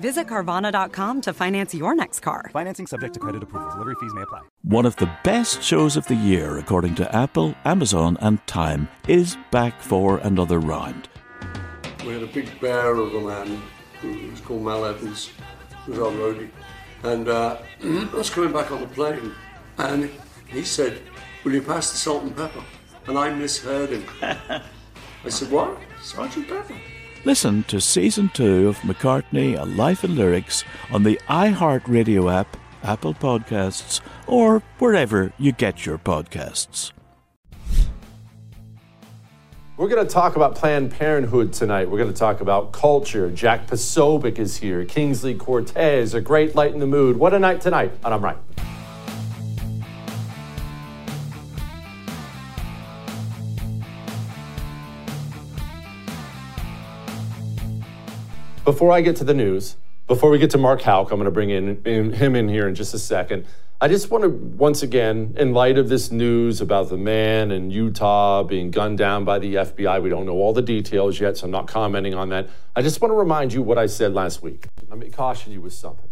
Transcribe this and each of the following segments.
Visit Carvana.com to finance your next car. Financing subject to credit approval. Delivery fees may apply. One of the best shows of the year, according to Apple, Amazon, and Time, is back for another round. We had a big bear of a man who was called Mal Evans, who was our roadie. And uh, I was coming back on the plane, and he said, Will you pass the salt and pepper? And I misheard him. I said, What? Sergeant Pepper? Listen to season two of McCartney, A Life in Lyrics on the iHeartRadio app, Apple Podcasts, or wherever you get your podcasts. We're going to talk about Planned Parenthood tonight. We're going to talk about culture. Jack Posobiec is here. Kingsley Cortez, a great light in the mood. What a night tonight, and I'm right. Before I get to the news, before we get to Mark Houck, I'm going to bring in, in, him in here in just a second. I just want to once again, in light of this news about the man in Utah being gunned down by the FBI, we don't know all the details yet, so I'm not commenting on that. I just want to remind you what I said last week. Let me caution you with something.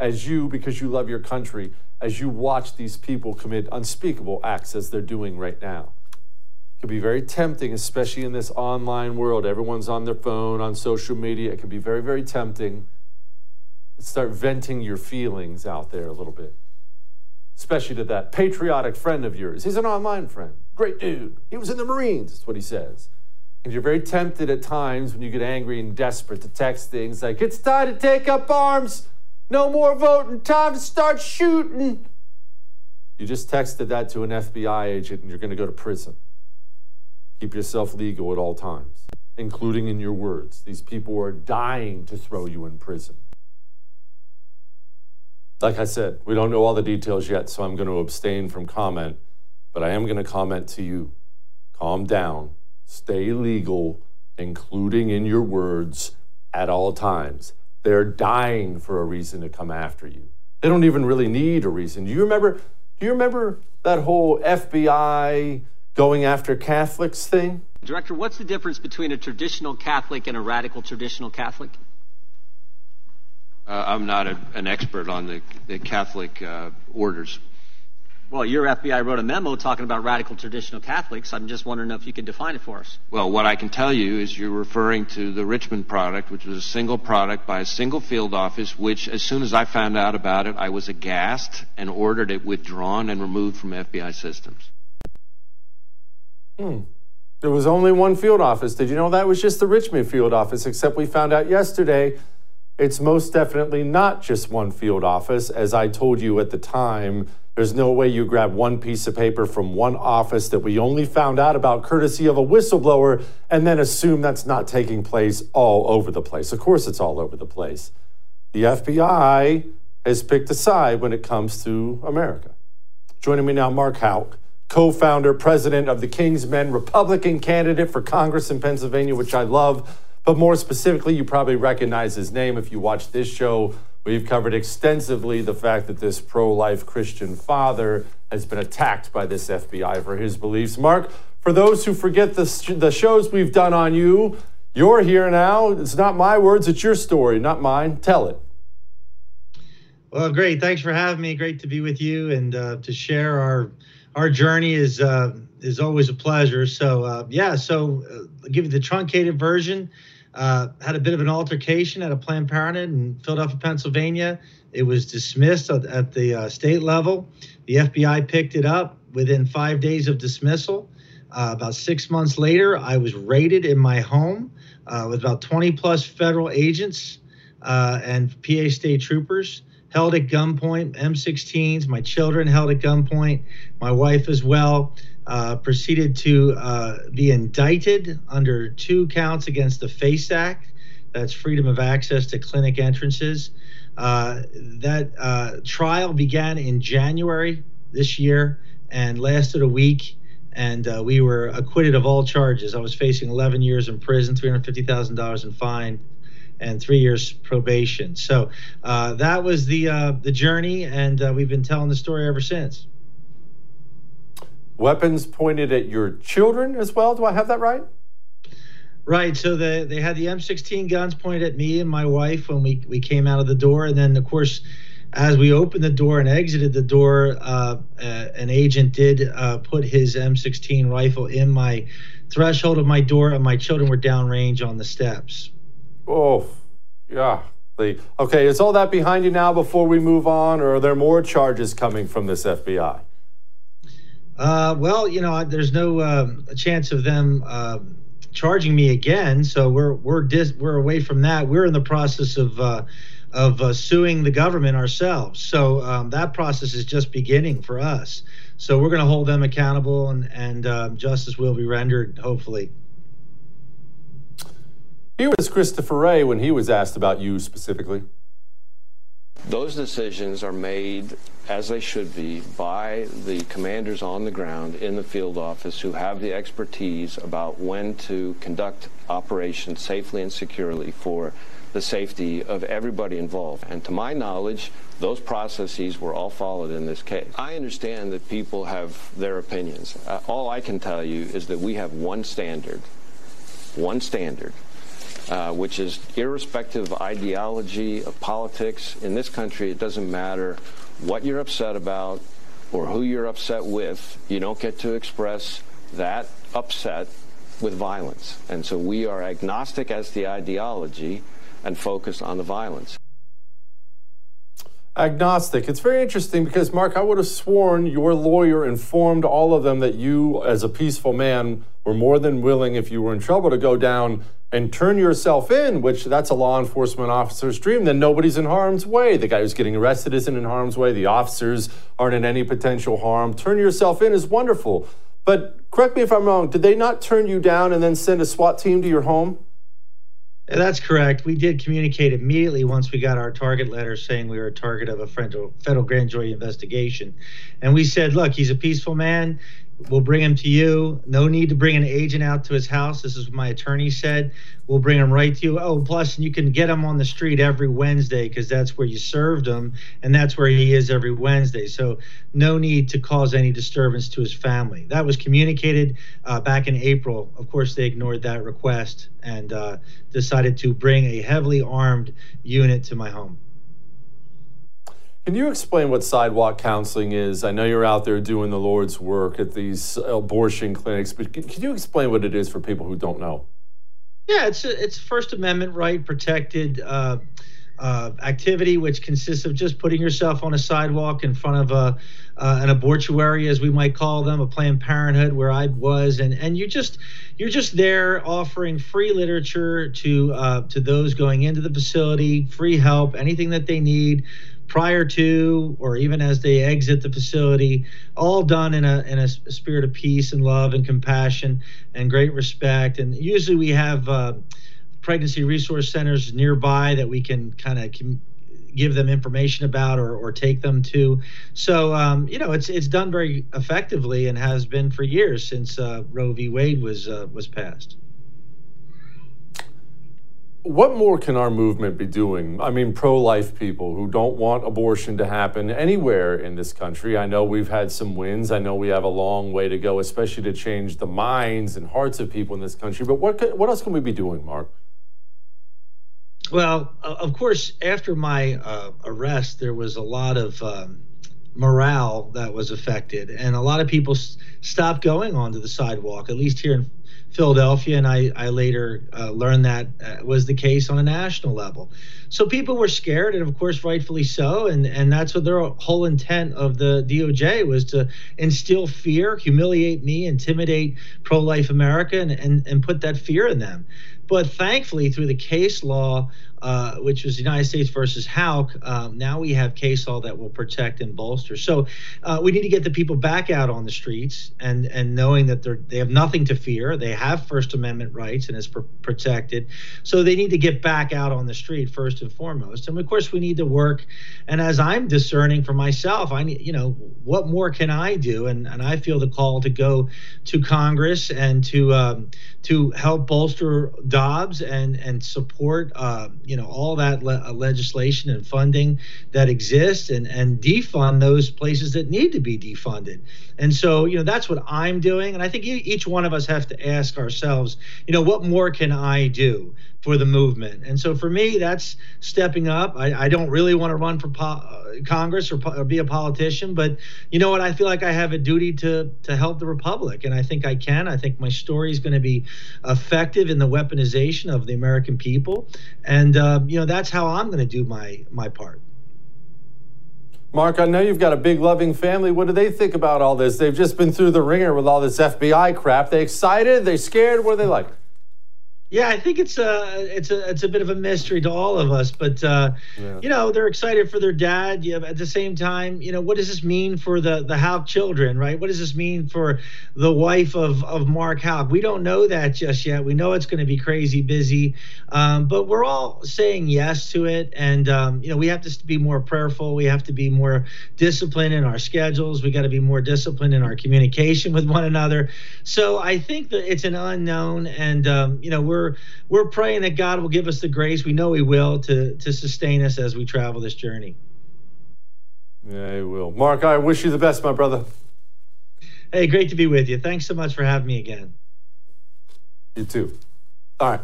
As you, because you love your country, as you watch these people commit unspeakable acts as they're doing right now, can be very tempting, especially in this online world. Everyone's on their phone, on social media. It can be very, very tempting to start venting your feelings out there a little bit, especially to that patriotic friend of yours. He's an online friend, great dude. He was in the Marines, that's what he says. And you're very tempted at times when you get angry and desperate to text things like, it's time to take up arms, no more voting, time to start shooting. You just texted that to an FBI agent and you're going to go to prison. Keep yourself legal at all times, including in your words. These people are dying to throw you in prison. Like I said, we don't know all the details yet, so I'm going to abstain from comment, but I am going to comment to you. Calm down, stay legal, including in your words at all times. They're dying for a reason to come after you. They don't even really need a reason. Do you remember? Do you remember that whole FBI going after Catholics thing? Director, what's the difference between a traditional Catholic and a radical traditional Catholic? Uh, I'm not a, an expert on the, the Catholic uh, orders. Well, your FBI wrote a memo talking about radical traditional Catholics. I'm just wondering if you could define it for us. Well, what I can tell you is you're referring to the Richmond product, which was a single product by a single field office, which, as soon as I found out about it, I was aghast and ordered it withdrawn and removed from FBI systems. Hmm. There was only one field office. Did you know that was just the Richmond field office? Except we found out yesterday it's most definitely not just one field office. As I told you at the time, There's no way you grab one piece of paper from one office that we only found out about courtesy of a whistleblower and then assume that's not taking place all over the place. Of course, it's all over the place. The FBI has picked a side when it comes to America. Joining me now, Mark Houck, co founder, president of the King's Men, Republican candidate for Congress in Pennsylvania, which I love. But more specifically, you probably recognize his name if you watch this show We've covered extensively the fact that this pro life Christian father has been attacked by this FBI for his beliefs. Mark, for those who forget the, sh- the shows we've done on you, you're here now. It's not my words, it's your story, not mine. Tell it. Well, great. Thanks for having me. Great to be with you and uh, to share our our journey is uh, is always a pleasure. So uh, yeah, so uh, give you the truncated version. Uh, had a bit of an altercation at a Planned Parenthood in Philadelphia, Pennsylvania. It was dismissed at, at the uh, state level. The FBI picked it up within five days of dismissal. Uh, about six months later, I was raided in my home uh, with about 20 plus federal agents and PA state troopers held at gunpoint, M16s. My children held at gunpoint, my wife as well uh, proceeded to uh, be indicted under two counts against the FACE Act. That's freedom of access to clinic entrances. Uh, that uh, trial began in January this year and lasted a week. And uh, we were acquitted of all charges. I was facing 11 years in prison, $350,000 in fine, and three years probation. So uh, that was the the journey, and we've been telling the story ever since weapons pointed at your children as well. Do I have that right? Right. So the, they had the M16 guns pointed at me and my wife when we, we came out of the door. And then, of course, as we opened the door and exited the door, uh, uh, an agent did uh, put his M16 rifle in my threshold of my door, and my children were downrange on the steps. Oh, yeah. Okay, is all that behind you now before we move on, or are there more charges coming from this FBI? Uh, well, you know, there's no uh, chance of them uh, charging me again, so we're we're dis- we're away from that. We're in the process of uh, of uh, suing the government ourselves. So um, that process is just beginning for us. So we're going to hold them accountable, and and uh, justice will be rendered, hopefully. Here was Christopher Wray when he was asked about you specifically. Those decisions are made as they should be by the commanders on the ground in the field office who have the expertise about when to conduct operations safely and securely for the safety of everybody involved. And to my knowledge, those processes were all followed in this case. I understand that people have their opinions. Uh, all I can tell you is that we have one standard, one standard uh, which is irrespective of ideology, of politics. In this country, it doesn't matter what you're upset about or who you're upset with. You don't get to express that upset with violence. And so we are agnostic as the ideology and focused on the violence. Agnostic. It's very interesting because, Mark, I would have sworn your lawyer informed all of them that you, as a peaceful man, were more than willing, if you were in trouble, to go down and turn yourself in, which that's a law enforcement officer's dream, then nobody's in harm's way. The guy who's getting arrested isn't in harm's way. The officers aren't in any potential harm. Turn yourself in is wonderful. But correct me if I'm wrong, did they not turn you down and then send a SWAT team to your home? That's correct. We did communicate immediately once we got our target letter saying we were a target of a federal, grand jury investigation. And we said, look, he's a peaceful man. We'll bring him to you. No need to bring an agent out to his house. This is what my attorney said. We'll bring him right to you. Oh, plus you can get him on the street every Wednesday because that's where you served him, and that's where he is every Wednesday. So no need to cause any disturbance to his family. That was communicated uh, back in April. Of course, they ignored that request and uh, decided to bring a heavily armed unit to my home. Can you explain what sidewalk counseling is? I know you're out there doing the Lord's work at these abortion clinics, but can you explain what it is for people who don't know? Yeah, it's a, it's First Amendment right protected uh, uh, activity, which consists of just putting yourself on a sidewalk in front of a uh, an abortuary, as we might call them, a Planned Parenthood, where I was, and and you just you're just there offering free literature to uh, to those going into the facility, free help, anything that they need prior to or even as they exit the facility, all done in a in a spirit of peace and love and compassion and great respect. And usually we have uh, pregnancy resource centers nearby that we can kind of give them information about or, or take them to. So um, you know, it's it's done very effectively and has been for years since uh, Roe v. Wade was uh, was passed. What more can our movement be doing? I mean, pro life people who don't want abortion to happen anywhere in this country. I know we've had some wins. I know we have a long way to go, especially to change the minds and hearts of people in this country. But what, what else can we be doing, Mark? Well, of course, after my uh, arrest, there was a lot of um, morale that was affected, and a lot of people s- stopped going onto the sidewalk. At least here in Philadelphia, and I, I later uh, learned that uh, was the case on a national level. So people were scared, and of course, rightfully so. And and that's what their whole intent of the DOJ was to instill fear, humiliate me, intimidate pro-life America, and and, and put that fear in them. But thankfully, through the case law, uh, which was United States versus Houck, um, now we have case law that will protect and bolster. So uh, we need to get the people back out on the streets and and knowing that they they have nothing to fear. They have First Amendment rights and it's pr- protected. So they need to get back out on the street first and foremost. And of course, we need to work. And as I'm discerning for myself, I need you know what more can I do? And and I feel the call to go to Congress and to um, to help bolster Dobbs and and support. Uh, you know all that le- uh, legislation and funding that exists and and defund those places that need to be defunded and so you know that's what i'm doing and i think each one of us have to ask ourselves you know what more can i do for the movement. And so for me, that's stepping up. I, I don't really want to run for po- uh, Congress or, po- or, be a politician, but you know what? I feel like I have a duty to to help the republic, and I think I can. I think my story is going to be effective in the weaponization of the American people, and uh, you know that's how I'm going to do my my part. Mark, I know you've got a big loving family. What do they think about all this? They've just been through the ringer with all this FBI crap. They excited? They scared? What are they like? Yeah, I think it's a it's a it's a bit of a mystery to all of us, but uh, yeah. you know they're excited for their dad. Yeah, at the same time, you know what does this mean for the the Houck children, right? What does this mean for the wife of of Mark Houck? We don't know that just yet. We know it's going to be crazy busy, um, but we're all saying yes to it, and um, you know we have to be more prayerful. We have to be more disciplined in our schedules. We got to be more disciplined in our communication with one another. So I think that it's an unknown, and um, you know we're we're we're praying that God will give us the grace. We know He will to to sustain us as we travel this journey. Yeah, He will. Mark, I wish you the best, my brother. Hey, great to be with you. Thanks so much for having me again. You too. All right.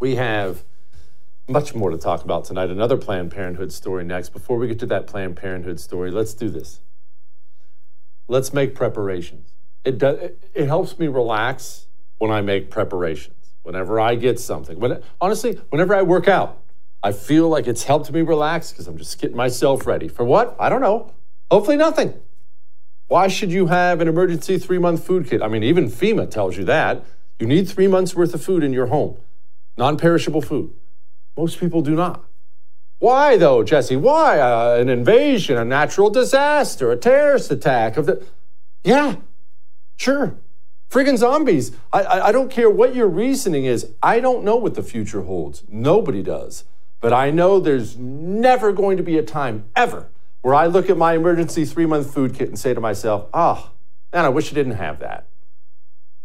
We have much more to talk about tonight. Another Planned Parenthood story next. Before we get to that Planned Parenthood story, let's do this. Let's make preparations. It, does, it helps me relax when I make preparations whenever I get something. When, honestly, whenever I work out, I feel like it's helped me relax because I'm just getting myself ready. For what? I don't know. Hopefully, nothing. Why should you have an emergency three month food kit? I mean, even FEMA tells you that. You need three months worth of food in your home, non perishable food. Most people do not. Why, though, Jesse? Why? Uh, an invasion, a natural disaster, a terrorist attack of the. Yeah, sure friggin' zombies. I, I, I don't care what your reasoning is. I don't know what the future holds. Nobody does. But I know there's never going to be a time ever where I look at my emergency three month food kit and say to myself, ah, oh, man, I wish I didn't have that.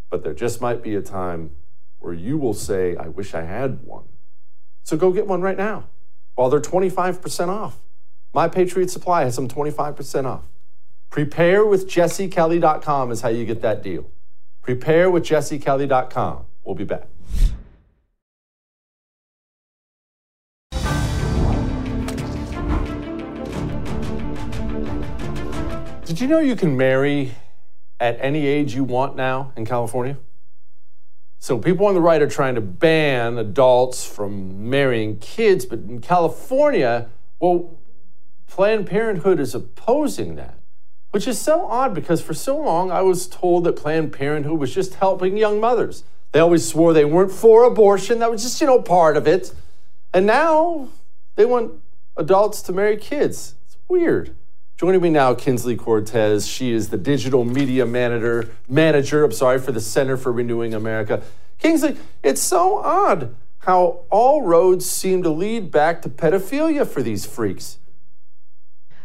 But there just might be a time where you will say, I wish I had one. So go get one right now while they're 25% off. My Patriot Supply has them 25% off. PrepareWithJesseKelly.com is how you get that deal. PrepareWithJesseKelly.com. We'll be back. Did you know you can marry at any age you want now in California? So people on the right are trying to ban adults from marrying kids, but in California, well, Planned Parenthood is opposing that. Which is so odd because for so long I was told that Planned Parenthood was just helping young mothers. They always swore they weren't for abortion, that was just, you know, part of it. And now they want adults to marry kids. It's weird. Joining me now, Kinsley Cortez. She is the digital media manager, manager, I'm sorry, for the Center for Renewing America. Kingsley, it's so odd how all roads seem to lead back to pedophilia for these freaks.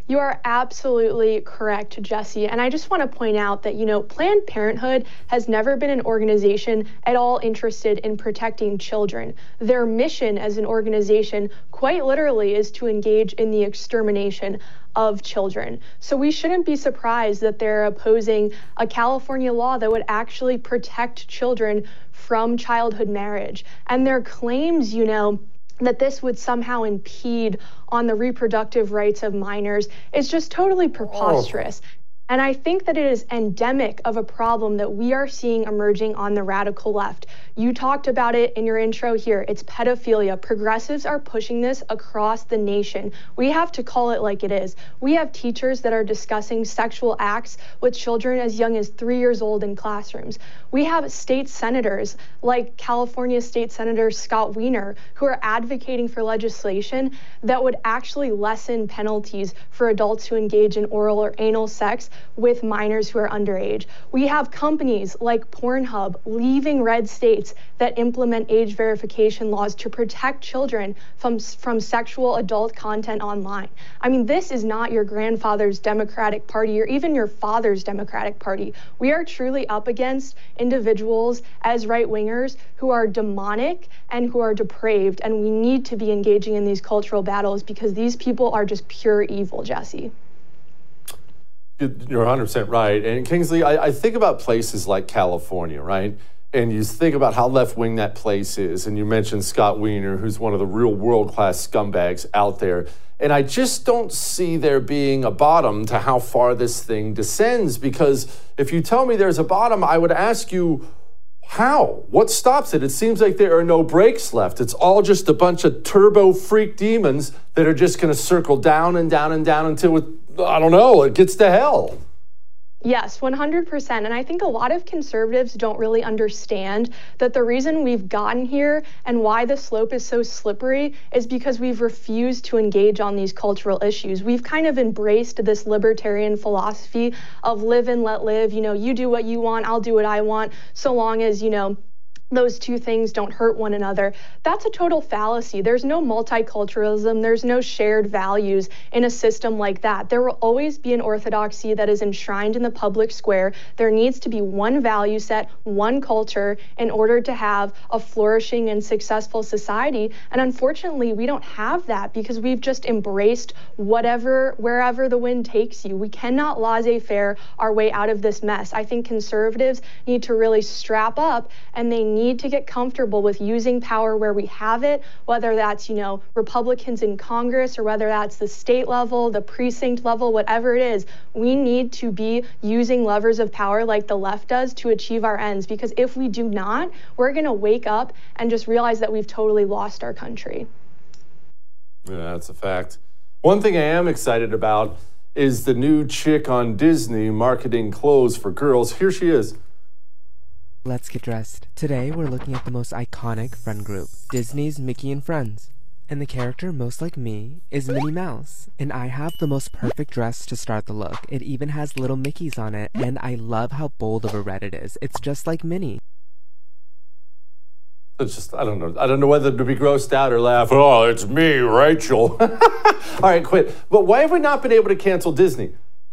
You are absolutely correct, Jesse. And I just want to point out that, you know, Planned Parenthood has never been an organization at all interested in protecting children. Their mission as an organization, quite literally, is to engage in the extermination of children. So we shouldn't be surprised that they're opposing a California law that would actually protect children from childhood marriage. And their claims, you know, that this would somehow impede on the reproductive rights of minors is just totally preposterous. Oh. And I think that it is endemic of a problem that we are seeing emerging on the radical left. You talked about it in your intro here. It's pedophilia. Progressives are pushing this across the nation. We have to call it like it is. We have teachers that are discussing sexual acts with children as young as three years old in classrooms. We have state senators like California State Senator Scott Wiener who are advocating for legislation that would actually lessen penalties for adults who engage in oral or anal sex with minors who are underage. We have companies like Pornhub leaving red states that implement age verification laws to protect children from, from sexual adult content online. I mean, this is not your grandfather's Democratic Party or even your father's Democratic Party. We are truly up against individuals as right wingers who are demonic and who are depraved, and we need to be engaging in these cultural battles because these people are just pure evil, Jesse. You're 100% right. And Kingsley, I, I, think about places like California, right? And you think about how left wing that place is. And you mentioned Scott Wiener, who's one of the real world class scumbags out there. And I just don't see there being a bottom to how far this thing descends. Because if you tell me there's a bottom, I would ask you, how? What stops it? It seems like there are no brakes left. It's all just a bunch of turbo freak demons that are just going to circle down and down and down until it I don't know, it gets to hell. Yes, 100%. And I think a lot of conservatives don't really understand that the reason we've gotten here and why the slope is so slippery is because we've refused to engage on these cultural issues. We've kind of embraced this libertarian philosophy of live and let live. You know, you do what you want, I'll do what I want, so long as, you know, those two things don't hurt one another. That's a total fallacy. There's no multiculturalism, there's no shared values in a system like that. There will always be an orthodoxy that is enshrined in the public square. There needs to be one value set, one culture in order to have a flourishing and successful society. And unfortunately, we don't have that because we've just embraced whatever, wherever the wind takes you. We cannot laissez faire our way out of this mess. I think conservatives need to really strap up and they need to get comfortable with using power where we have it, whether that's, you know, Republicans in Congress or whether that's the state level, the precinct level, whatever it is. We need to be using levers of power like the left does to achieve our ends because if we do not, we're going to wake up and just realize that we've totally lost our country. Yeah, that's a fact. One thing I am excited about is the new chick on Disney marketing clothes for girls. Here she is. Let's get dressed. Today we're looking at the most iconic friend group, Disney's Mickey and Friends. And the character most like me is Minnie Mouse. And I have the most perfect dress to start the look. It even has little Mickeys on it, and I love how bold of a red it is. It's just like Minnie. It's just I don't know. I don't know whether to be grossed out or laugh. Oh, it's me, Rachel. All right, quit. But why have we not been able to cancel Disney?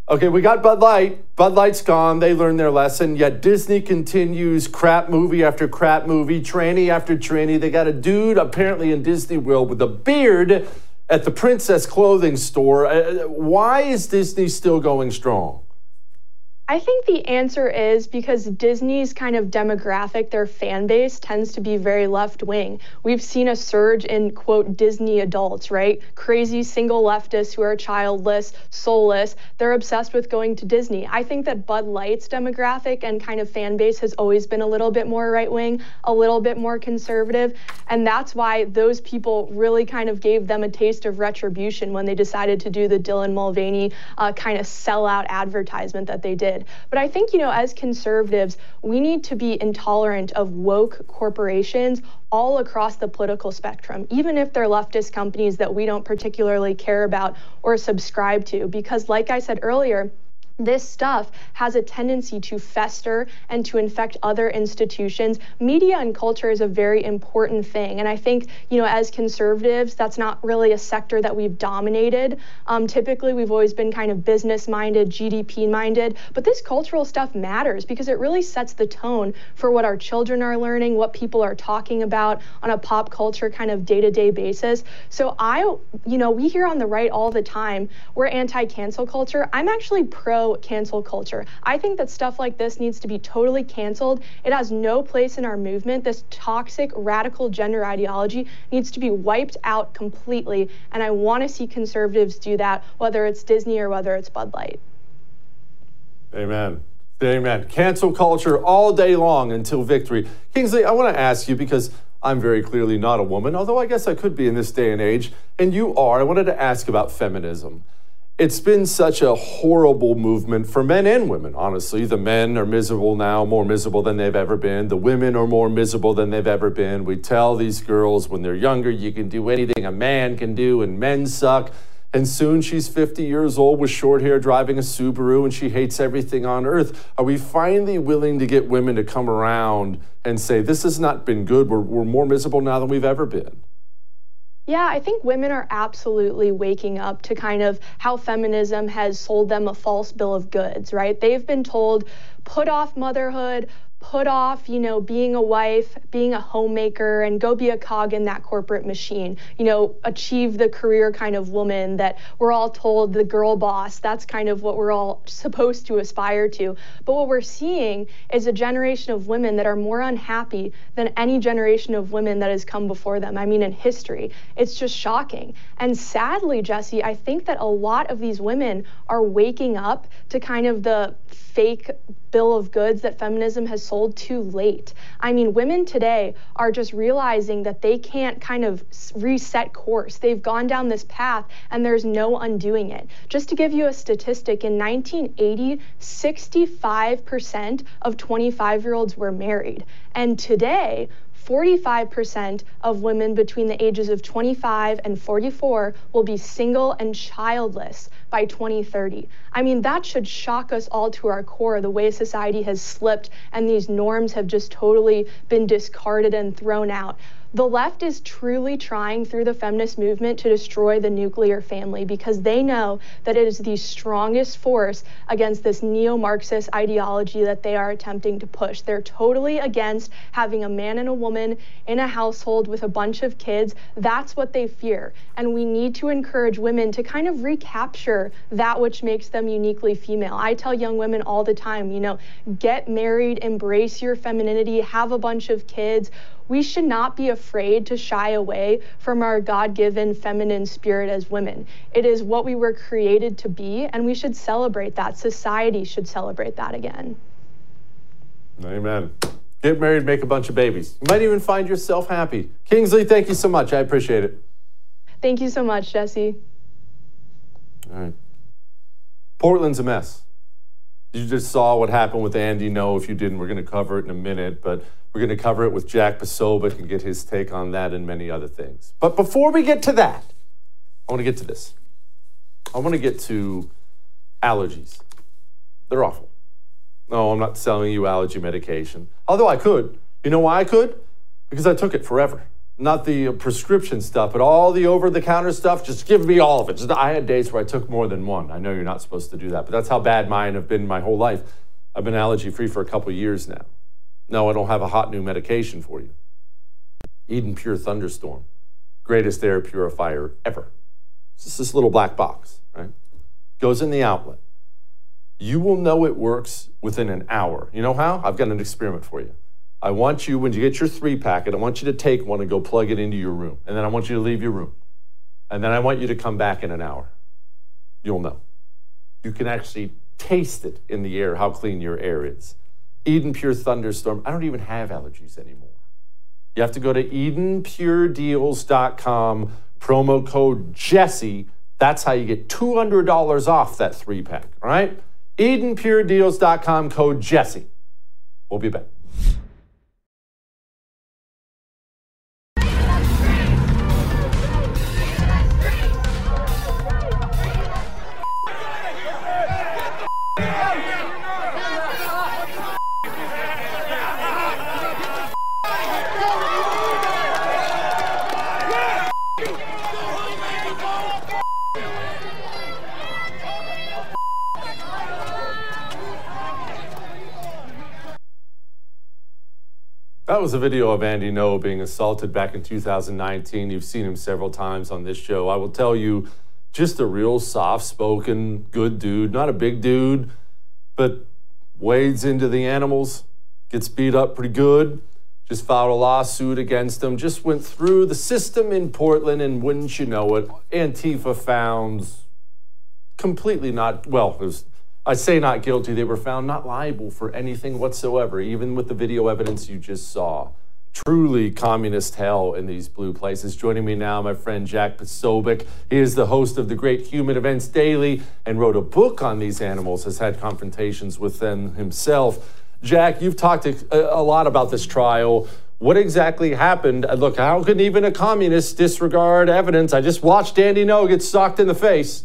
Okay, we got Bud Light. Bud Light's gone. They learned their lesson. Yet Disney continues crap movie after crap movie, tranny after tranny. They got a dude apparently in Disney World with a beard at the princess clothing store. Uh, why is Disney still going strong? I think the answer is because Disney's kind of demographic, their fan base tends to be very left wing. We've seen a surge in, quote, Disney adults, right? Crazy single leftists who are childless, soulless. They're obsessed with going to Disney. I think that Bud Light's demographic and kind of fan base has always been a little bit more right wing, a little bit more conservative. And that's why those people really kind of gave them a taste of retribution when they decided to do the Dylan Mulvaney uh, kind of sellout advertisement that they did. Did. But I think, you know, as conservatives, we need to be intolerant of woke corporations all across the political spectrum, even if they're leftist companies that we don't particularly care about or subscribe to. Because, like I said earlier, this stuff has a tendency to fester and to infect other institutions. Media and culture is a very important thing. And I think, you know, as conservatives, that's not really a sector that we've dominated. Um, typically, we've always been kind of business minded, GDP minded. But this cultural stuff matters because it really sets the tone for what our children are learning, what people are talking about on a pop culture kind of day to day basis. So I, you know, we hear on the right all the time, we're anti cancel culture. I'm actually pro cancel culture. I think that stuff like this needs to be totally canceled. It has no place in our movement. This toxic, radical gender ideology needs to be wiped out completely. And I want to see conservatives do that, whether it's Disney or whether it's Bud Light. Amen. Amen. Cancel culture all day long until victory. Kingsley, I want to ask you because I'm very clearly not a woman, although I guess I could be in this day and age, and you are. I wanted to ask about feminism it's been such a horrible movement for men and women, honestly. The men are miserable now, more miserable than they've ever been. The women are more miserable than they've ever been. We tell these girls when they're younger, you can do anything a man can do, and men suck. And soon she's 50 years old with short hair driving a Subaru and she hates everything on earth. Are we finally willing to get women to come around and say, This has not been good? We're, we're more miserable now than we've ever been? Yeah, I think women are absolutely waking up to kind of how feminism has sold them a false bill of goods, right? They've been told, put off motherhood, put off, you know, being a wife, being a homemaker, and go be a cog in that corporate machine. You know, achieve the career kind of woman that we're all told the girl boss. That's kind of what we're all supposed to aspire to. But what we're seeing is a generation of women that are more unhappy than any generation of women that has come before them. I mean, in history, it's just shocking. And sadly, Jesse, I think that a lot of these women are waking up to kind of the fake bill of goods that feminism has sold too late. I mean, women today are just realizing that they can't kind of reset course. They've gone down this path and there's no undoing it. Just to give you a statistic, in 1980, 65% of 25 year olds were married. And today, 45% of women between the ages of 25 and 44 will be single and childless by 2030. I mean, that should shock us all to our core the way society has slipped and these norms have just totally been discarded and thrown out. The left is truly trying through the feminist movement to destroy the nuclear family because they know that it is the strongest force against this neo Marxist ideology that they are attempting to push. They're totally against having a man and a woman in a household with a bunch of kids. That's what they fear. And we need to encourage women to kind of recapture that which makes them uniquely female. I tell young women all the time, you know, get married, embrace your femininity, have a bunch of kids we should not be afraid to shy away from our God given feminine spirit as women. It is what we were created to be, and we should celebrate that. Society should celebrate that again. Amen. Get married, make a bunch of babies. You might even find yourself happy. Kingsley, thank you so much. I appreciate it. Thank you so much, Jesse. All right. Portland's a mess. You just saw what happened with Andy Ngo, If you didn't, we're going to cover it in a minute. But we're going to cover it with Jack Posobiec and get his take on that and many other things. But before we get to that, I want to get to this. I want to get to allergies. They're awful. No, I'm not selling you allergy medication. Although I could. You know why I could? Because I took it forever. Not the prescription stuff, but all the over the counter stuff. Just give me all of it. Just, I had days where I took more than one. I know you're not supposed to do that, but that's how bad mine have been my whole life. I've been allergy free for a couple years now. No, I don't have a hot new medication for you. Eden Pure Thunderstorm, greatest air purifier ever. It's just this little black box, right? Goes in the outlet. You will know it works within an hour. You know how? I've got an experiment for you. I want you, when you get your three packet, I want you to take one and go plug it into your room. And then I want you to leave your room. And then I want you to come back in an hour. You'll know. You can actually taste it in the air, how clean your air is. Eden Pure Thunderstorm. I don't even have allergies anymore. You have to go to EdenPureDeals.com, promo code Jesse. That's how you get $200 off that three pack, all right? EdenPureDeals.com code Jesse. We'll be back. Was a video of Andy Ngo being assaulted back in 2019. You've seen him several times on this show. I will tell you, just a real soft spoken, good dude. Not a big dude, but wades into the animals, gets beat up pretty good. Just filed a lawsuit against him. Just went through the system in Portland, and wouldn't you know it, Antifa found completely not, well, it was I say not guilty. They were found not liable for anything whatsoever, even with the video evidence you just saw. Truly communist hell in these blue places. Joining me now, my friend Jack Posobiec. He is the host of the Great Human Events Daily and wrote a book on these animals, has had confrontations with them himself. Jack, you've talked a, lot about this trial. What exactly happened? Uh, look, how can even a communist disregard evidence? I just watched Andy Ngo get socked in the face.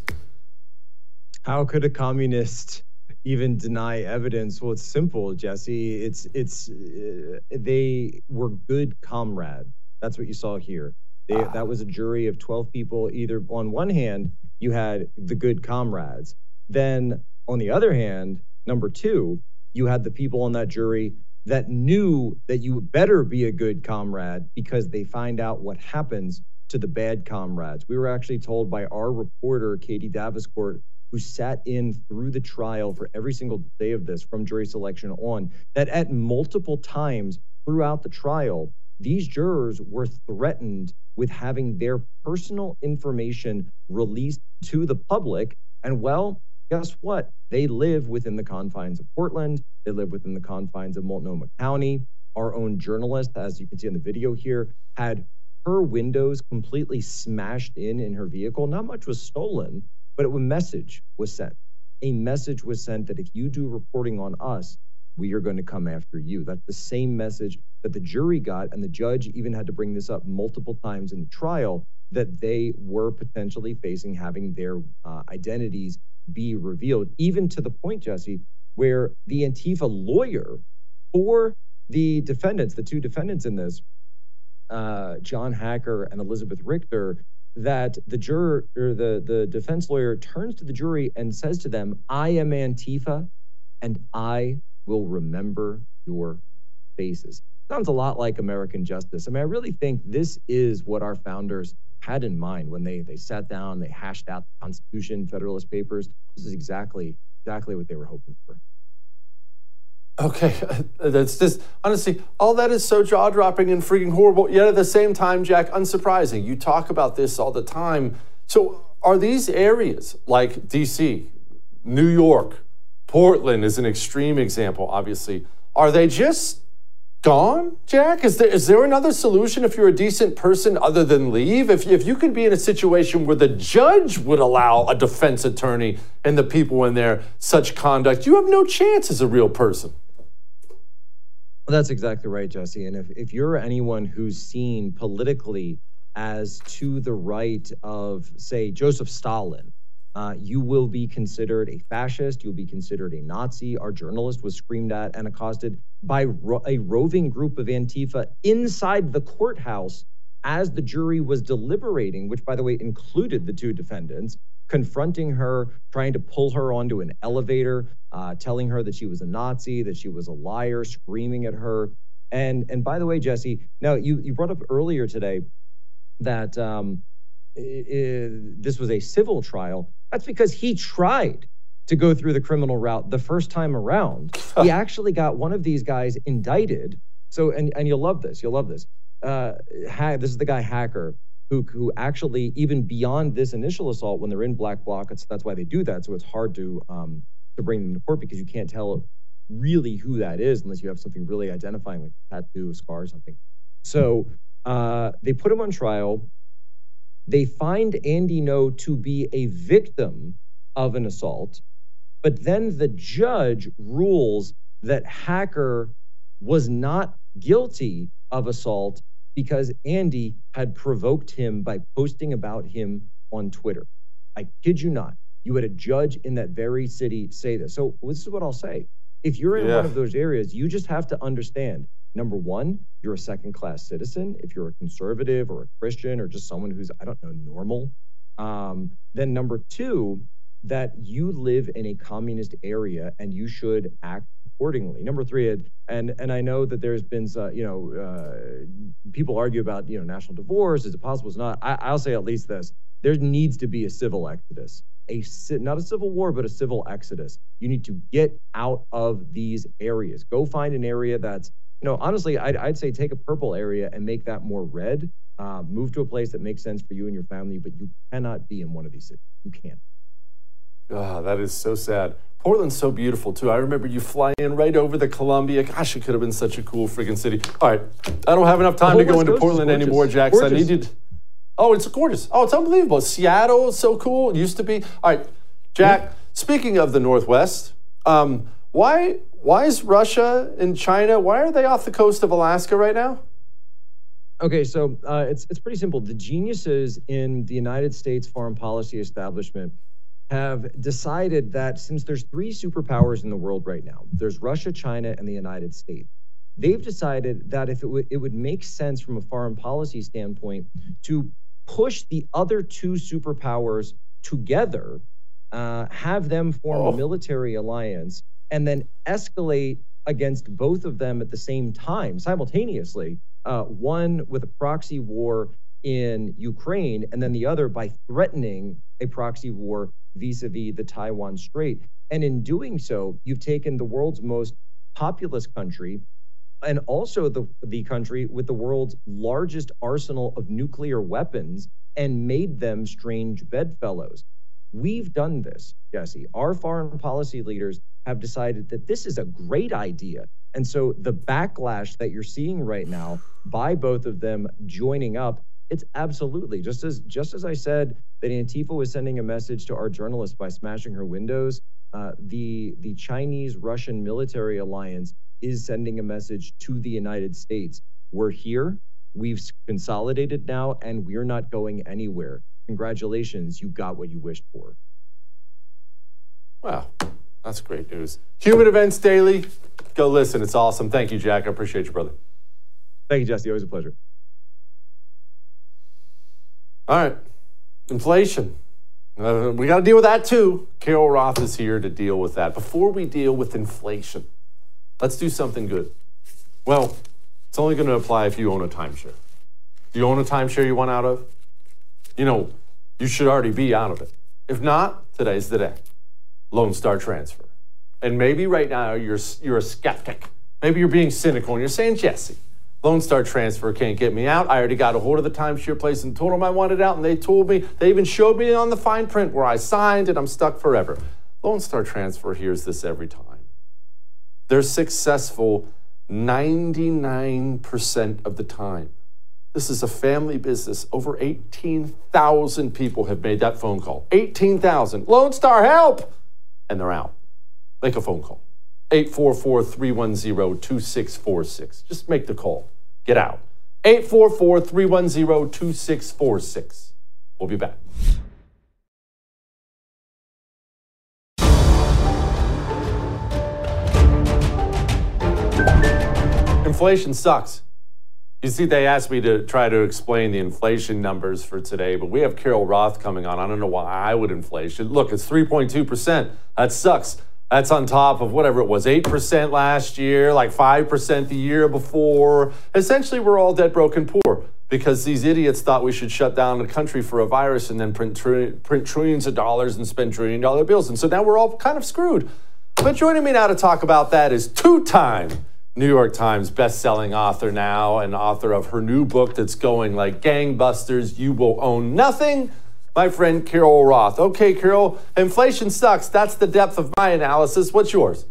How could a communist even deny evidence? Well, it's simple, Jesse. It's it's uh, they were good comrades. That's what you saw here. They, ah. That was a jury of 12 people. Either on one hand, you had the good comrades. Then on the other hand, number two, you had the people on that jury that knew that you better be a good comrade because they find out what happens to the bad comrades. We were actually told by our reporter, Katie Daviscourt, who sat in through the trial for every single day of this from jury selection on, that at multiple times throughout the trial, these jurors were threatened with having their personal information released to the public. And well, guess what? They live within the confines of Portland, they live within the confines of Multnomah County. Our own journalist, as you can see in the video here, had her windows completely smashed in in her vehicle. Not much was stolen, but a message was sent. A message was sent that if you do reporting on us, we are going to come after you. That's the same message that the jury got, and the judge even had to bring this up multiple times in the trial that they were potentially facing having their uh, identities be revealed, even to the point, Jesse, where the Antifa lawyer for the defendants, the two defendants in this, uh, John Hacker and Elizabeth Richter, that the juror or the, the defense lawyer turns to the jury and says to them, I am Antifa and I will remember your faces. Sounds a lot like American justice. I mean, I really think this is what our founders had in mind when they they sat down, they hashed out the Constitution, Federalist Papers. This is exactly exactly what they were hoping for. Okay, that's just honestly, all that is so jaw dropping and freaking horrible. Yet at the same time, Jack, unsurprising. You talk about this all the time. So, are these areas like DC, New York, Portland is an extreme example, obviously. Are they just gone, Jack? Is there, is there another solution if you're a decent person other than leave? If, if you could be in a situation where the judge would allow a defense attorney and the people in there such conduct, you have no chance as a real person. Well, that's exactly right, Jesse. And if, if you're anyone who's seen politically as to the right of, say, Joseph Stalin, uh, you will be considered a fascist. You'll be considered a Nazi. Our journalist was screamed at and accosted by ro- a roving group of Antifa inside the courthouse as the jury was deliberating, which, by the way, included the two defendants confronting her, trying to pull her onto an elevator, uh, telling her that she was a Nazi, that she was a liar, screaming at her. And and by the way, Jesse, now you you brought up earlier today that um, this was a civil trial. That's because he tried to go through the criminal route the first time around. he actually got one of these guys indicted. So and and you'll love this. You'll love this. Uh, ha- this is the guy hacker who who actually even beyond this initial assault when they're in black bloc that's why they do that. So it's hard to um, to bring them to court because you can't tell really who that is unless you have something really identifying like a tattoo a scar or something. So uh, they put him on trial. They find andy ngo to be a victim of an assault But then the judge rules that Hacker was not guilty of assault because Andy had provoked him by posting about him on Twitter. I kid you not. You had a judge in that very city say this. So this is what I'll say. If you're in Yeah. one of those areas, you just have to understand number one, you're a second class citizen. If you're a conservative or a Christian or just someone who's, I don't know, normal. Um, then number two, that you live in a communist area and you should act accordingly. Number three, and and, and I know that there's been, uh, you know, uh, people argue about, you know, national divorce. Is it possible? It's not. I, I'll say at least this: there needs to be a civil exodus, a not a civil war, but a civil exodus. You need to get out of these areas. Go find an area that's, you know, honestly, I'd, I'd say take a purple area and make that more red. Uh, move to a place that makes sense for you and your family, but you cannot be in one of these cities. You can't. Ah, that is so sad. Portland's so beautiful too. I remember you flying right over the Columbia. Gosh, it could have been such a cool freaking city. All right, I don't have enough time to go West into Coast Portland anymore, Jax. I Gorgeous. need you. To, oh, it's gorgeous. Oh, it's unbelievable. Seattle is so cool. It used to be. All right, Jack. Speaking of the Northwest, um, why why is Russia and China? Why are they off the coast of Alaska right now? Okay, so uh, it's it's pretty simple. The geniuses in the United States foreign policy establishment have decided that since there's three superpowers in the world right now, there's Russia, China, and the United States. They've decided that if it would it would make sense from a foreign policy standpoint to push the other two superpowers together, uh, have them form a military alliance, and then escalate against both of them at the same time, simultaneously. Uh, one with a proxy war in Ukraine, and then the other by threatening a proxy war vis a vis the Taiwan Strait. And in doing so, you've taken the world's most populous country and also the, the country with the world's largest arsenal of nuclear weapons and made them strange bedfellows. We've done this, Jesse. Our foreign policy leaders have decided that this is a great idea. And so the backlash that you're seeing right now by both of them joining up, it's absolutely just as just as I said that Antifa was sending a message to our journalists by smashing her windows. Uh, the the Chinese Russian military alliance is sending a message to the United States. We're here. We've consolidated now, and we're not going anywhere. Congratulations, you got what you wished for. Wow, that's great news. Human Events Daily. Go listen. It's awesome. Thank you, Jack. I appreciate you, brother. Thank you, Jesse. Always a pleasure. All right, inflation. Uh, we got to deal with that too. Carol Roth is here to deal with that. Before we deal with inflation, let's do something good. Well, it's only going to apply if you own a timeshare. Do you own a timeshare you want out of? You know, you should already be out of it. If not, today's the day. Lone Star Transfer. And maybe right now you're you're a skeptic. Maybe you're being cynical and you're saying, Jesse, Lone Star Transfer can't get me out. I already got a hold of the timeshare place and told them I wanted out, and they told me, they even showed me on the fine print where I signed and I'm stuck forever. Lone Star Transfer hears this every time. They're successful 99% of the time. This is a family business. Over 18,000 people have made that phone call. 18,000. Lone Star, help! And they're out. Make a phone call. 844 310 2646. Just make the call. Get out. 844 310 2646. We'll be back. Inflation sucks. You see, they asked me to try to explain the inflation numbers for today, but we have Carol Roth coming on. I don't know why I would inflation. Look, it's 3.2%. That sucks. That's on top of whatever it was, 8% last year, like 5% the year before. Essentially, we're all dead broken poor because these idiots thought we should shut down the country for a virus and then print, print trillions of dollars and spend trillion dollar bills. And so now we're all kind of screwed. But joining me now to talk about that is two time New York Times best-selling author now and author of her new book that's going like gangbusters. You will own nothing. My friend Carol Roth. Okay, Carol, inflation sucks. That's the depth of my analysis. What's yours?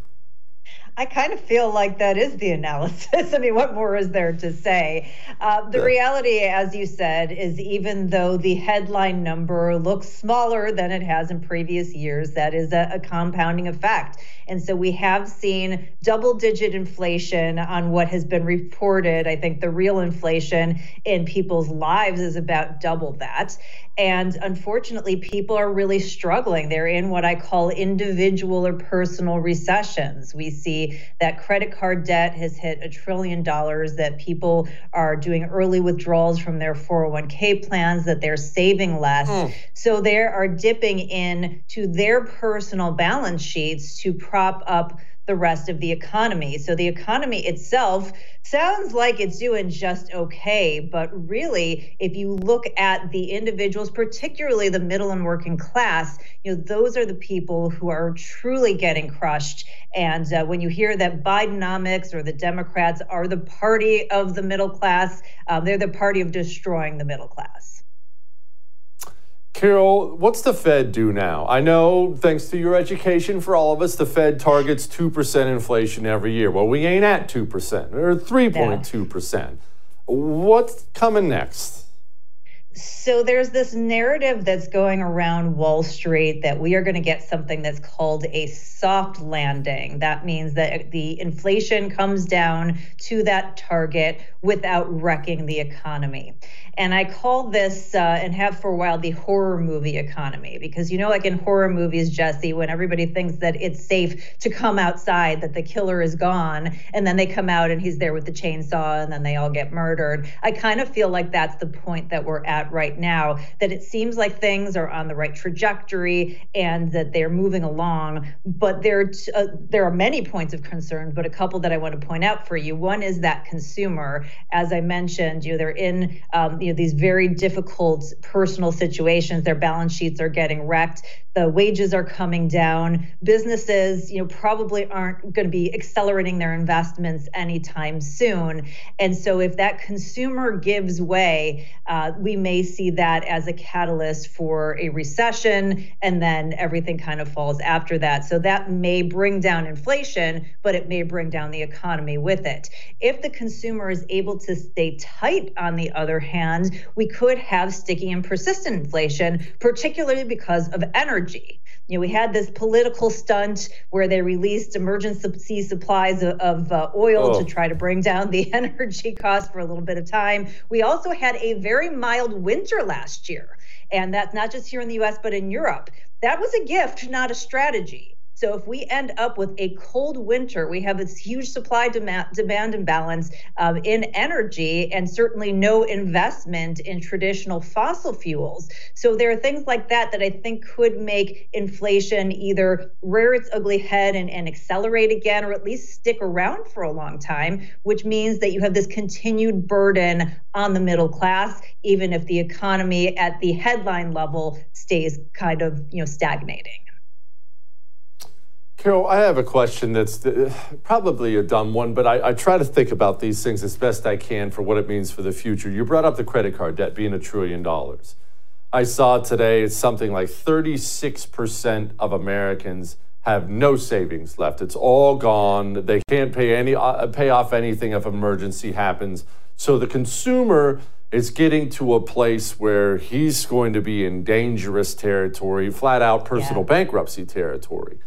I kind of feel like that is the analysis. I mean, what more is there to say? Uh, the reality, as you said, is even though the headline number looks smaller than it has in previous years, that is a, a compounding effect. And so we have seen double digit inflation on what has been reported. I think the real inflation in people's lives is about double that. And unfortunately, people are really struggling. They're in what I call individual or personal recessions. We see that credit card debt has hit a trillion dollars, that people are doing early withdrawals from their 401k plans, that they're saving less. Mm. So they are dipping in to their personal balance sheets to prop up the rest of the economy. So the economy itself sounds like it's doing just okay, but really, if you look at the individuals, particularly the middle and working class, you know, those are the people who are truly getting crushed. And uh, when you hear that Bidenomics or the Democrats are the party of the middle class, um, they're the party of destroying the middle class. Carol, what's the Fed do now? I know, thanks to your education for all of us, the Fed targets 2% inflation every year. Well, we ain't at 2% or 3.2%. What's coming next? So there's this narrative that's going around Wall Street that we are going to get something that's called a soft landing. That means that the inflation comes down to that target without wrecking the economy. And I call this, uh, and have for a while, the horror movie economy. Because, you know, like in horror movies, Jesse, when everybody thinks that it's safe to come outside, that the killer is gone, and then they come out and he's there with the chainsaw, and then they all get murdered. I kind of feel like that's the point that we're at right now, that it seems like things are on the right trajectory and that they're moving along. But there, uh, there are many points of concern, but a couple that I want to point out for you. One is that consumer. As I mentioned, you know, they're in, um, you know these very difficult personal situations their balance sheets are getting wrecked the wages are coming down businesses you know probably aren't going to be accelerating their investments anytime soon and so if that consumer gives way uh, we may see that as a catalyst for a recession and then everything kind of falls after that so that may bring down inflation but it may bring down the economy with it if the consumer is able to stay tight on the other hand we could have sticky and persistent inflation, particularly because of energy. You know, we had this political stunt where they released emergency supplies of, of uh, oil oh. to try to bring down the energy cost for a little bit of time. We also had a very mild winter last year, and that's not just here in the US, but in Europe. That was a gift, not a strategy. So if we end up with a cold winter, we have this huge supply demand, demand imbalance um, in energy and certainly no investment in traditional fossil fuels. So there are things like that that I think could make inflation either rear its ugly head and, and accelerate again, or at least stick around for a long time, which means that you have this continued burden on the middle class, even if the economy at the headline level stays kind of you know stagnating. Carol, I have a question that's uh, probably a dumb one, but I, I, try to think about these things as best I can for what it means for the future. You brought up the credit card debt being a trillion dollars. I saw today it's something like 36% of Americans have no savings left. It's all gone. They can't pay any uh, pay off anything if emergency happens. So the consumer is getting to a place where he's going to be in dangerous territory, flat out personal yeah. bankruptcy territory.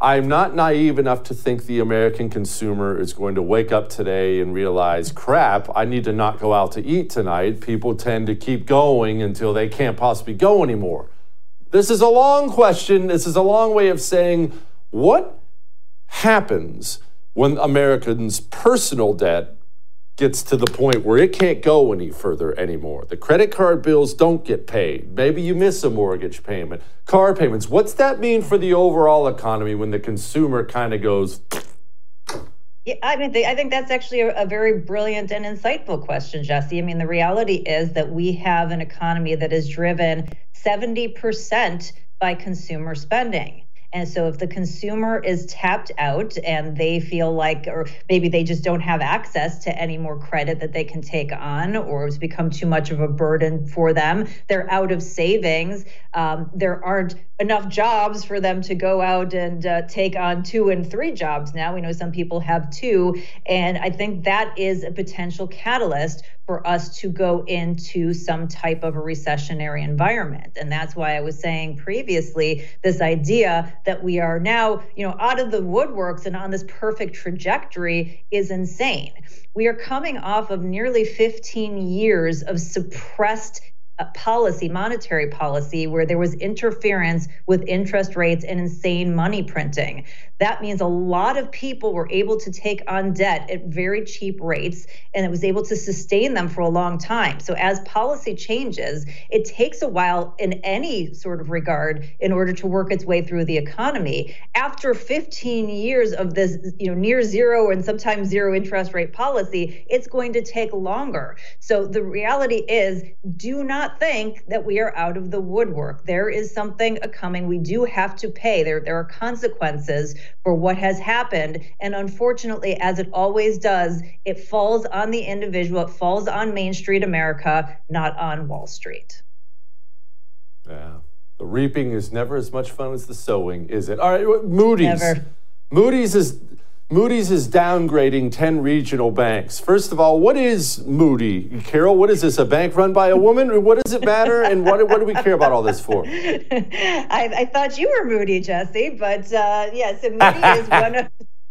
I'm not naive enough to think the American consumer is going to wake up today and realize, crap, I need to not go out to eat tonight. People tend to keep going until they can't possibly go anymore. This is a long question. This is a long way of saying what happens when Americans' personal debt gets to the point where it can't go any further anymore. The credit card bills don't get paid. Maybe you miss a mortgage payment, car payments. What's that mean for the overall economy when the consumer kind of goes? Yeah, I mean, I think that's actually a, very brilliant and insightful question, Jesse. I mean, the reality is that we have an economy that is driven 70% by consumer spending. And so if the consumer is tapped out and they feel like, or maybe they just don't have access to any more credit that they can take on, or it's become too much of a burden for them, they're out of savings. Um, there aren't enough jobs for them to go out and uh, take on two and three jobs now. We know some people have two. And I think that is a potential catalyst for us to go into some type of a recessionary environment. And that's why I was saying previously this idea that we are now, you know, out of the woodworks and on this perfect trajectory is insane. We are coming off of nearly 15 years of suppressed uh, policy, monetary policy, where there was interference with interest rates and insane money printing. That means a lot of people were able to take on debt at very cheap rates and it was able to sustain them for a long time. So as policy changes, it takes a while in any sort of regard in order to work its way through the economy. After 15 years of this, you know, near zero and sometimes zero interest rate policy, it's going to take longer. So the reality is do not think that we are out of the woodwork. There is something coming. We do have to pay. There there are consequences for what has happened. And unfortunately, as it always does, it falls on the individual, it falls on Main Street America, not on Wall Street. Yeah. The reaping is never as much fun as the sowing, is it? All right, Moody's. Never. Moody's is Moody's is downgrading 10 regional banks. First of all, what is Moody? Carol, what is this? A bank run by a woman? What does it matter? And what, what do we care about all this for? I, I thought you were Moody, Jesse, but uh, yes, yeah, so Moody is one of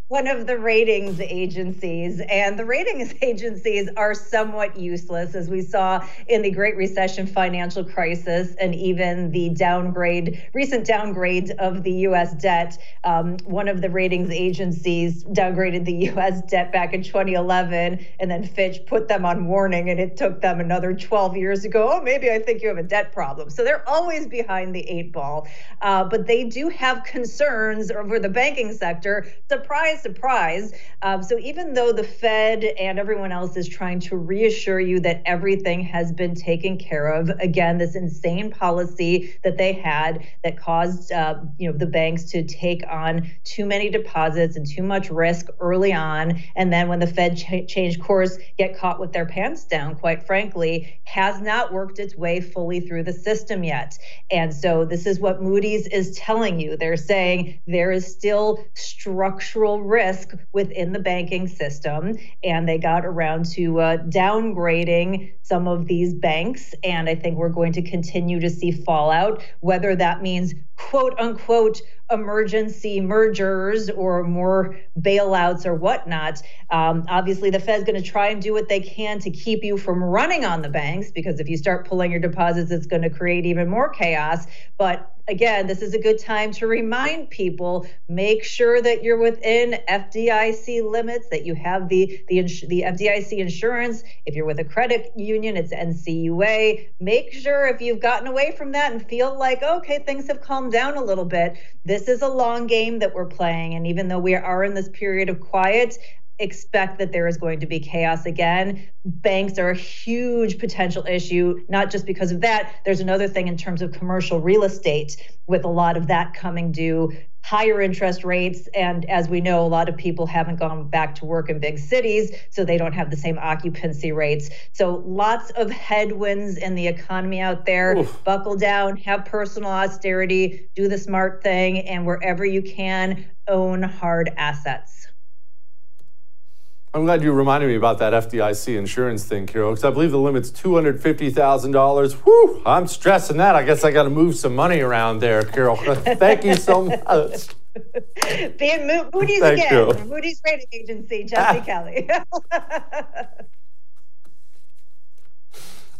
one of the ratings agencies. And the ratings agencies are somewhat useless, as we saw in the Great Recession financial crisis and even the downgrade, recent downgrade of the US debt. Um, one of the ratings agencies downgraded the US debt back in 2011, and then Fitch put them on warning, and it took them another 12 years to go, oh, maybe I think you have a debt problem. So they're always behind the eight ball. Uh, but they do have concerns over the banking sector. Surprise surprise. Um, so even though the Fed and everyone else is trying to reassure you that everything has been taken care of, again, this insane policy that they had that caused uh, you know the banks to take on too many deposits and too much risk early on, and then when the Fed ch- changed course, get caught with their pants down. Quite frankly, has not worked its way fully through the system yet. And so this is what Moody's is telling you. They're saying there is still structural risk within the banking system. And they got around to uh, downgrading some of these banks. And I think we're going to continue to see fallout, whether that means quote unquote emergency mergers or more bailouts or whatnot. Um, obviously, the Fed's going to try and do what they can to keep you from running on the banks because if you start pulling your deposits, it's going to create even more chaos. But again, this is a good time to remind people make sure that you're within FDIC limits, that you have the, the, the FDIC insurance. If you're with a credit union, it's NCUA. Make sure if you've gotten away from that and feel like, okay, things have calmed down a little bit, this is a long game that we're playing. And even though we are in this period of quiet, expect that there is going to be chaos again. Banks are a huge potential issue, not just because of that. There's another thing in terms of commercial real estate, with a lot of that coming due, higher interest rates. And as we know, a lot of people haven't gone back to work in big cities, so they don't have the same occupancy rates. So lots of headwinds in the economy out there. Oof. Buckle down, have personal austerity, do the smart thing, and wherever you can, own hard assets. I'm glad you reminded me about that FDIC insurance thing, Carol, because I believe the limit's $250,000. Whew, I'm stressing that. I guess I got to move some money around there, Carol. Thank you so much. Being Mo- Moody's Thank again, you. Moody's rating agency, Jesse. Kelly.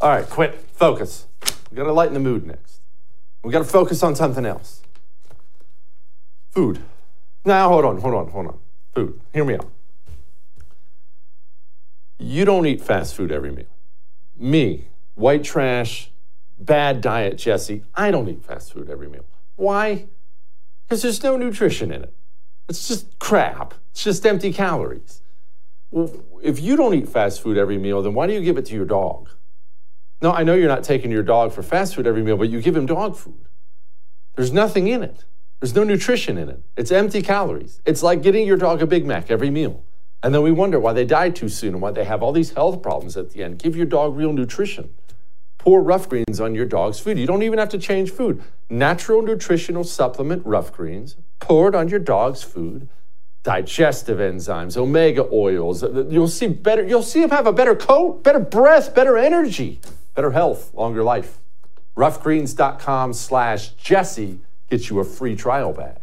All right, quit. Focus. We got to lighten the mood next. We got to focus on something else. Food. Now, hold on, hold on, hold on. Food. Hear me out you don't eat fast food every meal. Me, white trash, bad diet Jesse, I don't eat fast food every meal. Why? Because there's no nutrition in it. It's just crap. It's just empty calories. Well, if you don't eat fast food every meal, then why do you give it to your dog? No, I know you're not taking your dog for fast food every meal, but you give him dog food. There's nothing in it. There's no nutrition in it. It's empty calories. It's like getting your dog a Big Mac every meal. And then we wonder why they die too soon and why they have all these health problems at the end. Give your dog real nutrition. Pour rough greens on your dog's food. You don't even have to change food. Natural nutritional supplement rough greens, pour it on your dog's food. Digestive enzymes, omega oils. You'll see better, you'll see him have a better coat, better breath, better energy, better health, longer life. Roughgreens.com slash Jesse gets you a free trial bag.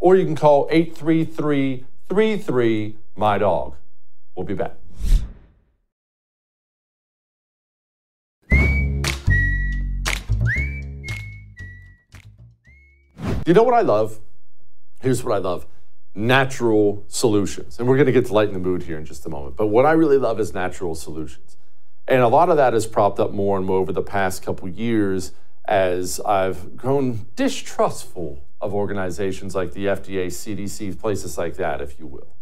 Or you can call 833 33 My Dog. We'll be back. Do You know what I love? Here's what I love natural solutions. And we're going to get to lighten the mood here in just a moment. But what I really love is natural solutions. And a lot of that has propped up more and more over the past couple years as I've grown distrustful of organizations like the FDA, CDC, places like that, if you will.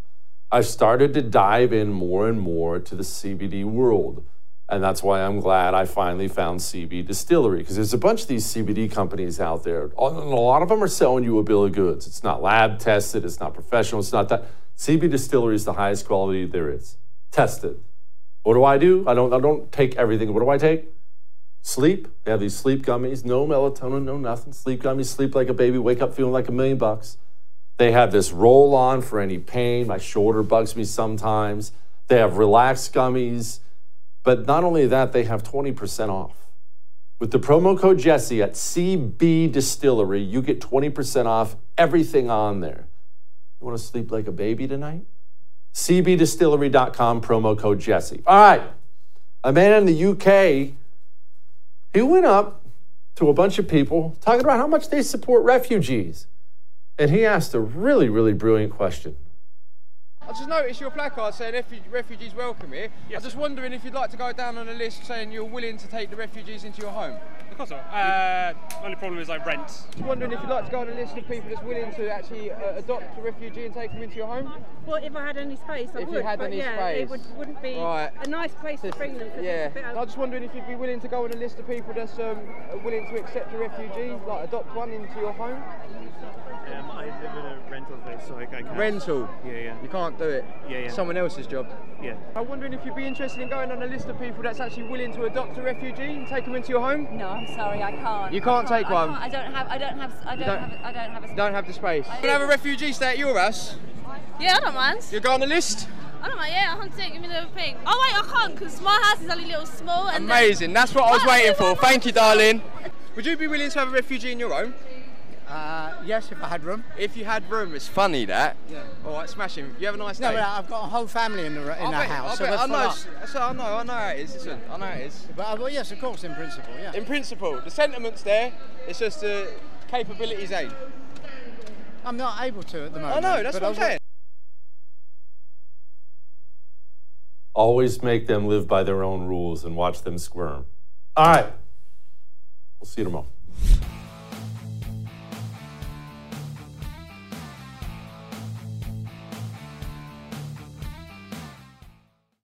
I've started to dive in more and more to the CBD world. And that's why I'm glad I finally found CB Distillery because there's a bunch of these CBD companies out there. And a lot of them are selling you a bill of goods. It's not lab tested, it's not professional, it's not that. CB Distillery is the highest quality there is. Tested. What do I do? I don't, I don't take everything. What do I take? Sleep. They have these sleep gummies, no melatonin, no nothing. Sleep gummies, sleep like a baby, wake up feeling like a million bucks. They have this roll on for any pain. My shoulder bugs me sometimes. They have relaxed gummies. But not only that, they have 20% off. With the promo code Jesse at CB Distillery, you get 20% off everything on there. You want to sleep like a baby tonight? CBDistillery.com, promo code Jesse. All right. A man in the UK he went up to a bunch of people talking about how much they support refugees. And he asked a really, really brilliant question. I just noticed your placard saying refugees welcome here. Yes. I'm just wondering if you'd like to go down on a list saying you're willing to take the refugees into your home. Of course not. Uh, only problem is I rent. Just wondering if you'd like to go on a list of people that's willing to actually uh, adopt a refugee and take them into your home. Well, if I had any space, I if would. If you had any yeah, space, it would, wouldn't be right. a nice place to bring them. Yeah. I was just wondering if you'd be willing to go on a list of people that's um, willing to accept a refugee, like adopt one into your home. Um, I live in a rental place, so I, I can't. Rental? Yeah, yeah. You can't do it? Yeah, yeah. Someone else's job? Yeah. I'm wondering if you'd be interested in going on a list of people that's actually willing to adopt a refugee and take them into your home? No, I'm sorry, I can't. You can't, can't take one? I, don't have, I don't have, I don't, don't, have, I don't have a Don't have the space? You have a refugee stay at your house? Yeah, I don't mind. You go on the list? I don't mind, yeah, 100 give me the thing. Oh wait, I can't because my house is only a little small. And Amazing, then... that's what I was waiting for. Thank you, darling. Would you be willing to have a refugee in your home? Uh, yes, if I had room. If you had room, it's funny that. Yeah. All right, smashing. You have a nice day. No, but I've got a whole family in the in I the bet, house. I, so I know. So I know. I know how it is. Listen, I know how it is. But uh, well, yes, of course, in principle, yeah. In principle, the sentiment's there. It's just the capabilities ain't. I'm not able to at the moment. I know. That's what I'm saying. Always make them live by their own rules and watch them squirm. All right. We'll see you tomorrow.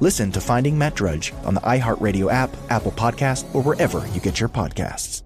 Listen to Finding Matt Drudge on the iHeartRadio app, Apple Podcast, or wherever you get your podcasts.